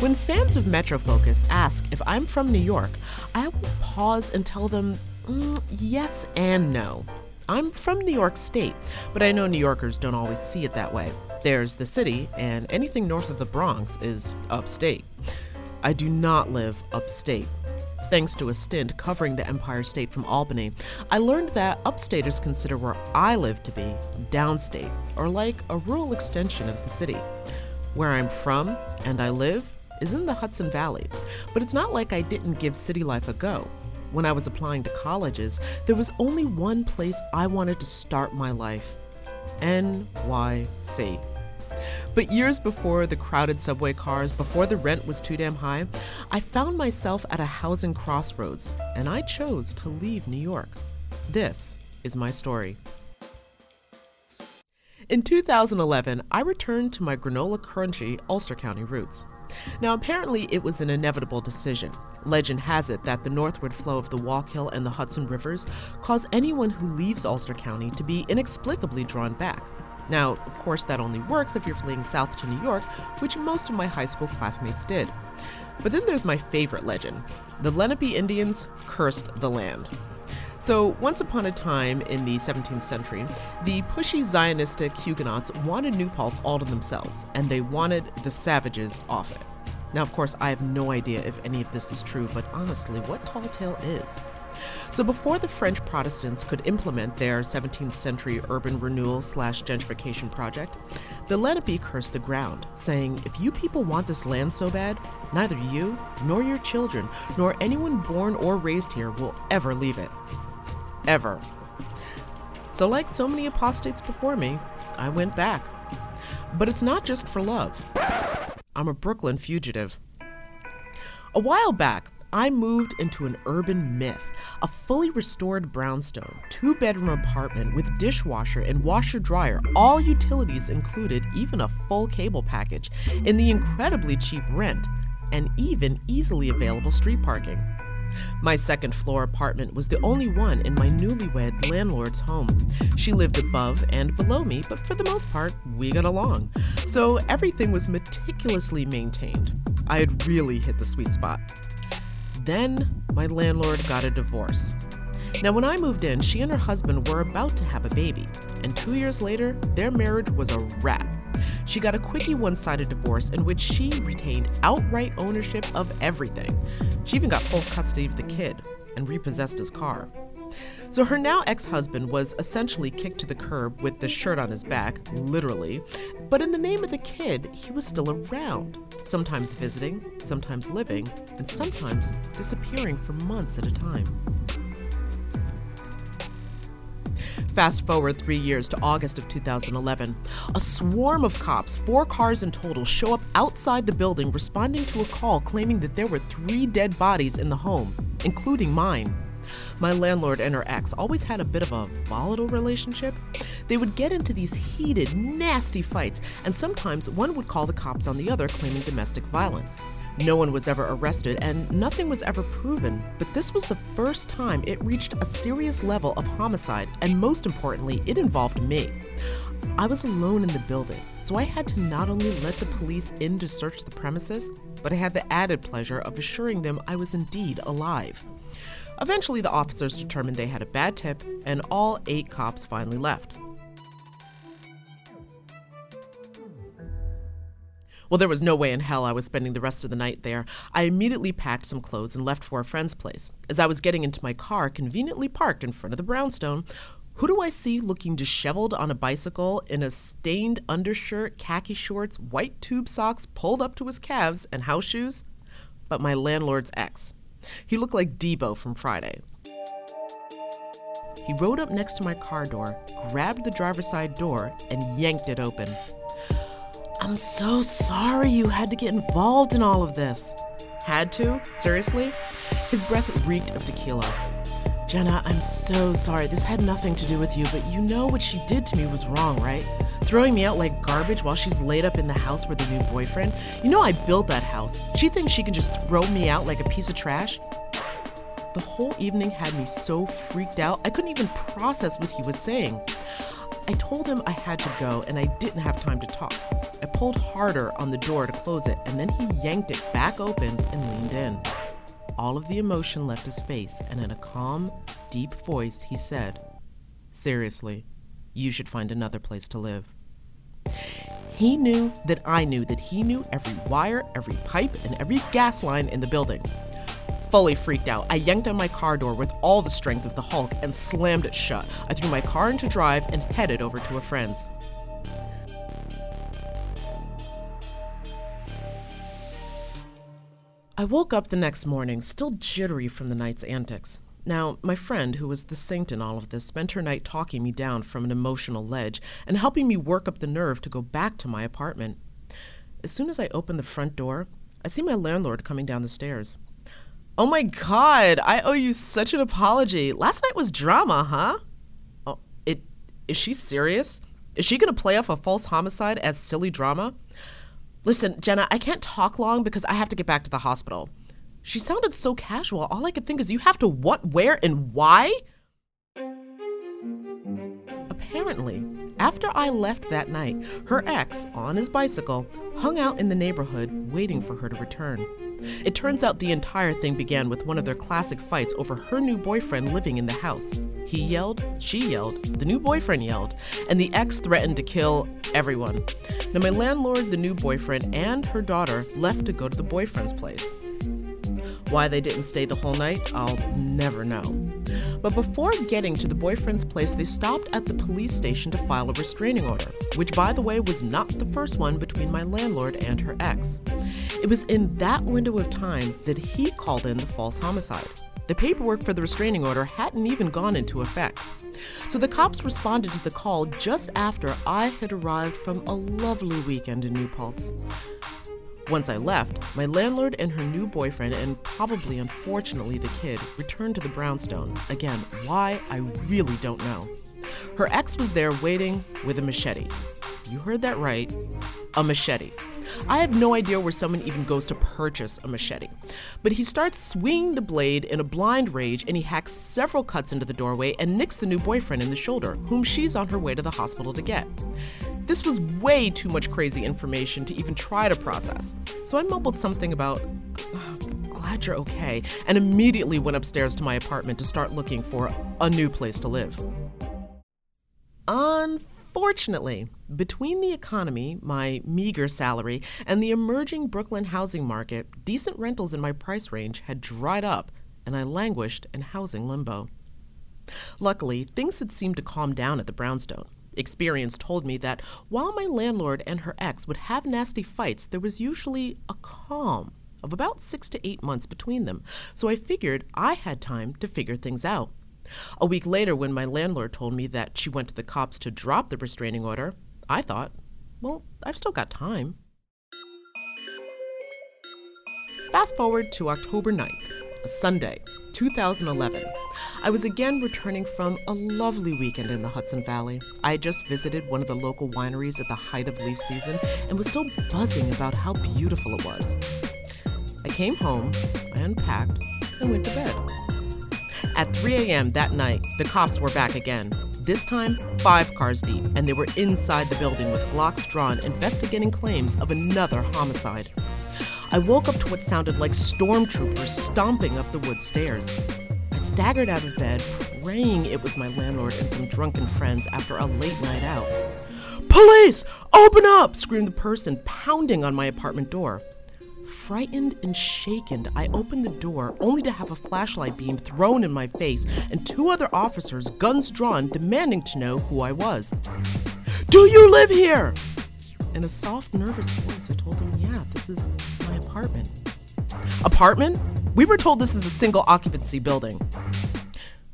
When fans of Metrofocus ask if I'm from New York, I always pause and tell them mm, yes and no. I'm from New York State, but I know New Yorkers don't always see it that way. There's the city, and anything north of the Bronx is upstate. I do not live upstate. Thanks to a stint covering the Empire State from Albany, I learned that upstaters consider where I live to be downstate, or like a rural extension of the city. Where I'm from and I live is in the Hudson Valley, but it's not like I didn't give city life a go. When I was applying to colleges, there was only one place I wanted to start my life NYC. But years before the crowded subway cars, before the rent was too damn high, I found myself at a housing crossroads, and I chose to leave New York. This is my story. In 2011, I returned to my granola crunchy Ulster County roots. Now, apparently, it was an inevitable decision. Legend has it that the northward flow of the Wallkill and the Hudson rivers cause anyone who leaves Ulster County to be inexplicably drawn back. Now, of course, that only works if you're fleeing south to New York, which most of my high school classmates did. But then there's my favorite legend the Lenape Indians cursed the land. So, once upon a time in the 17th century, the pushy Zionistic Huguenots wanted New Paltz all to themselves, and they wanted the savages off it. Now, of course, I have no idea if any of this is true, but honestly, what tall tale is? So, before the French Protestants could implement their 17th century urban renewal slash gentrification project, the Lenape cursed the ground, saying, If you people want this land so bad, neither you, nor your children, nor anyone born or raised here will ever leave it ever. So, like so many apostates before me, I went back. But it's not just for love. I'm a Brooklyn fugitive. A while back, I moved into an urban myth, a fully restored brownstone, two bedroom apartment with dishwasher and washer dryer, all utilities included, even a full cable package, in the incredibly cheap rent, and even easily available street parking. My second floor apartment was the only one in my newlywed landlord's home. She lived above and below me, but for the most part, we got along. So everything was meticulously maintained. I had really hit the sweet spot. Then my landlord got a divorce. Now, when I moved in, she and her husband were about to have a baby, and two years later, their marriage was a wrap. She got a quickie one sided divorce in which she retained outright ownership of everything. She even got full custody of the kid and repossessed his car. So her now ex husband was essentially kicked to the curb with the shirt on his back, literally, but in the name of the kid, he was still around, sometimes visiting, sometimes living, and sometimes disappearing for months at a time. Fast forward three years to August of 2011. A swarm of cops, four cars in total, show up outside the building responding to a call claiming that there were three dead bodies in the home, including mine. My landlord and her ex always had a bit of a volatile relationship. They would get into these heated, nasty fights, and sometimes one would call the cops on the other claiming domestic violence. No one was ever arrested and nothing was ever proven, but this was the first time it reached a serious level of homicide, and most importantly, it involved me. I was alone in the building, so I had to not only let the police in to search the premises, but I had the added pleasure of assuring them I was indeed alive. Eventually, the officers determined they had a bad tip, and all eight cops finally left. Well, there was no way in hell I was spending the rest of the night there. I immediately packed some clothes and left for a friend's place. As I was getting into my car, conveniently parked in front of the brownstone, who do I see looking disheveled on a bicycle in a stained undershirt, khaki shorts, white tube socks pulled up to his calves, and house shoes? But my landlord's ex. He looked like Debo from Friday. He rode up next to my car door, grabbed the driver's side door, and yanked it open. I'm so sorry you had to get involved in all of this. Had to? Seriously? His breath reeked of tequila. Jenna, I'm so sorry. This had nothing to do with you, but you know what she did to me was wrong, right? Throwing me out like garbage while she's laid up in the house with her new boyfriend. You know I built that house. She thinks she can just throw me out like a piece of trash? The whole evening had me so freaked out, I couldn't even process what he was saying. I told him I had to go and I didn't have time to talk. I pulled harder on the door to close it, and then he yanked it back open and leaned in. All of the emotion left his face, and in a calm, deep voice, he said, Seriously, you should find another place to live. He knew that I knew that he knew every wire, every pipe, and every gas line in the building. Fully freaked out, I yanked on my car door with all the strength of the Hulk and slammed it shut. I threw my car into drive and headed over to a friend's. I woke up the next morning, still jittery from the night's antics. Now, my friend, who was the saint in all of this, spent her night talking me down from an emotional ledge and helping me work up the nerve to go back to my apartment. As soon as I opened the front door, I see my landlord coming down the stairs. Oh my god, I owe you such an apology. Last night was drama, huh? Oh, it is she serious? Is she going to play off a false homicide as silly drama? Listen, Jenna, I can't talk long because I have to get back to the hospital. She sounded so casual. All I could think is, you have to what, where, and why? Apparently, after I left that night, her ex, on his bicycle, hung out in the neighborhood waiting for her to return. It turns out the entire thing began with one of their classic fights over her new boyfriend living in the house. He yelled, she yelled, the new boyfriend yelled, and the ex threatened to kill everyone. Now, my landlord, the new boyfriend, and her daughter left to go to the boyfriend's place. Why they didn't stay the whole night, I'll never know. But before getting to the boyfriend's place, they stopped at the police station to file a restraining order, which, by the way, was not the first one between my landlord and her ex. It was in that window of time that he called in the false homicide. The paperwork for the restraining order hadn't even gone into effect. So the cops responded to the call just after I had arrived from a lovely weekend in New Paltz. Once I left, my landlord and her new boyfriend, and probably unfortunately the kid, returned to the brownstone. Again, why, I really don't know. Her ex was there waiting with a machete. You heard that right, a machete. I have no idea where someone even goes to purchase a machete. But he starts swinging the blade in a blind rage and he hacks several cuts into the doorway and nicks the new boyfriend in the shoulder, whom she's on her way to the hospital to get. This was way too much crazy information to even try to process. So I mumbled something about, glad you're okay, and immediately went upstairs to my apartment to start looking for a new place to live. Unfortunately, between the economy, my meager salary, and the emerging Brooklyn housing market, decent rentals in my price range had dried up, and I languished in housing limbo. Luckily, things had seemed to calm down at the brownstone. Experience told me that while my landlord and her ex would have nasty fights, there was usually a calm of about six to eight months between them, so I figured I had time to figure things out. A week later, when my landlord told me that she went to the cops to drop the restraining order, I thought, well, I've still got time. Fast forward to October 9th, a Sunday, 2011. I was again returning from a lovely weekend in the Hudson Valley. I had just visited one of the local wineries at the height of leaf season and was still buzzing about how beautiful it was. I came home, I unpacked, and went to bed. At 3 a.m. that night, the cops were back again. This time, five cars deep, and they were inside the building with Glocks drawn, investigating claims of another homicide. I woke up to what sounded like stormtroopers stomping up the wood stairs. I staggered out of bed, praying it was my landlord and some drunken friends after a late night out. Police! Open up! screamed the person pounding on my apartment door. Frightened and shaken, I opened the door only to have a flashlight beam thrown in my face and two other officers, guns drawn, demanding to know who I was. Do you live here? In a soft, nervous voice, I told them, Yeah, this is my apartment. Apartment? We were told this is a single occupancy building.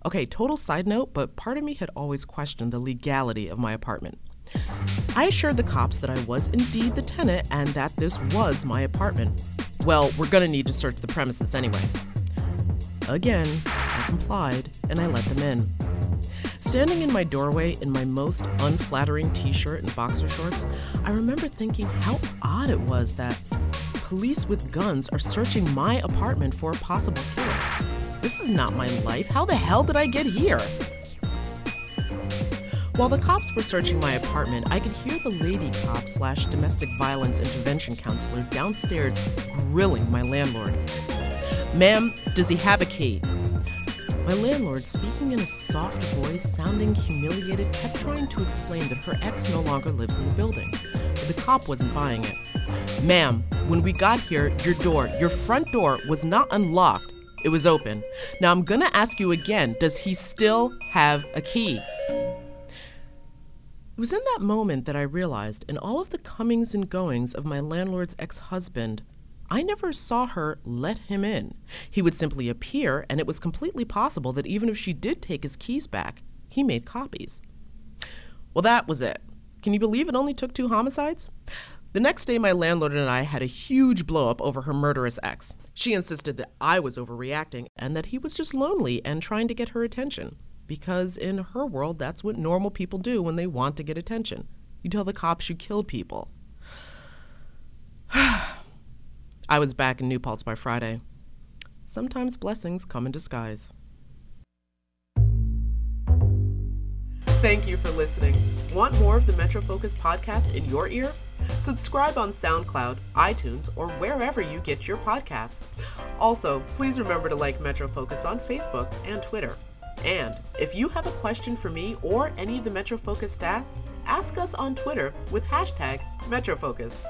Okay, total side note, but part of me had always questioned the legality of my apartment. I assured the cops that I was indeed the tenant and that this was my apartment. Well, we're gonna need to search the premises anyway. Again, I complied and I let them in. Standing in my doorway in my most unflattering t shirt and boxer shorts, I remember thinking how odd it was that police with guns are searching my apartment for a possible killer. This is not my life. How the hell did I get here? While the cops were searching my apartment, I could hear the lady cop slash domestic violence intervention counselor downstairs grilling my landlord. Ma'am, does he have a key? My landlord, speaking in a soft voice, sounding humiliated, kept trying to explain that her ex no longer lives in the building. But the cop wasn't buying it. Ma'am, when we got here, your door, your front door, was not unlocked. It was open. Now I'm gonna ask you again does he still have a key? It was in that moment that I realized, in all of the comings and goings of my landlord's ex husband, I never saw her let him in. He would simply appear, and it was completely possible that even if she did take his keys back, he made copies. Well, that was it. Can you believe it only took two homicides? The next day, my landlord and I had a huge blowup over her murderous ex. She insisted that I was overreacting and that he was just lonely and trying to get her attention because in her world, that's what normal people do when they want to get attention. You tell the cops you killed people. I was back in New Paltz by Friday. Sometimes blessings come in disguise. Thank you for listening. Want more of the Metro Focus podcast in your ear? Subscribe on SoundCloud, iTunes, or wherever you get your podcasts. Also, please remember to like Metro Focus on Facebook and Twitter. And if you have a question for me or any of the Metro Focus staff, ask us on Twitter with hashtag MetroFocus.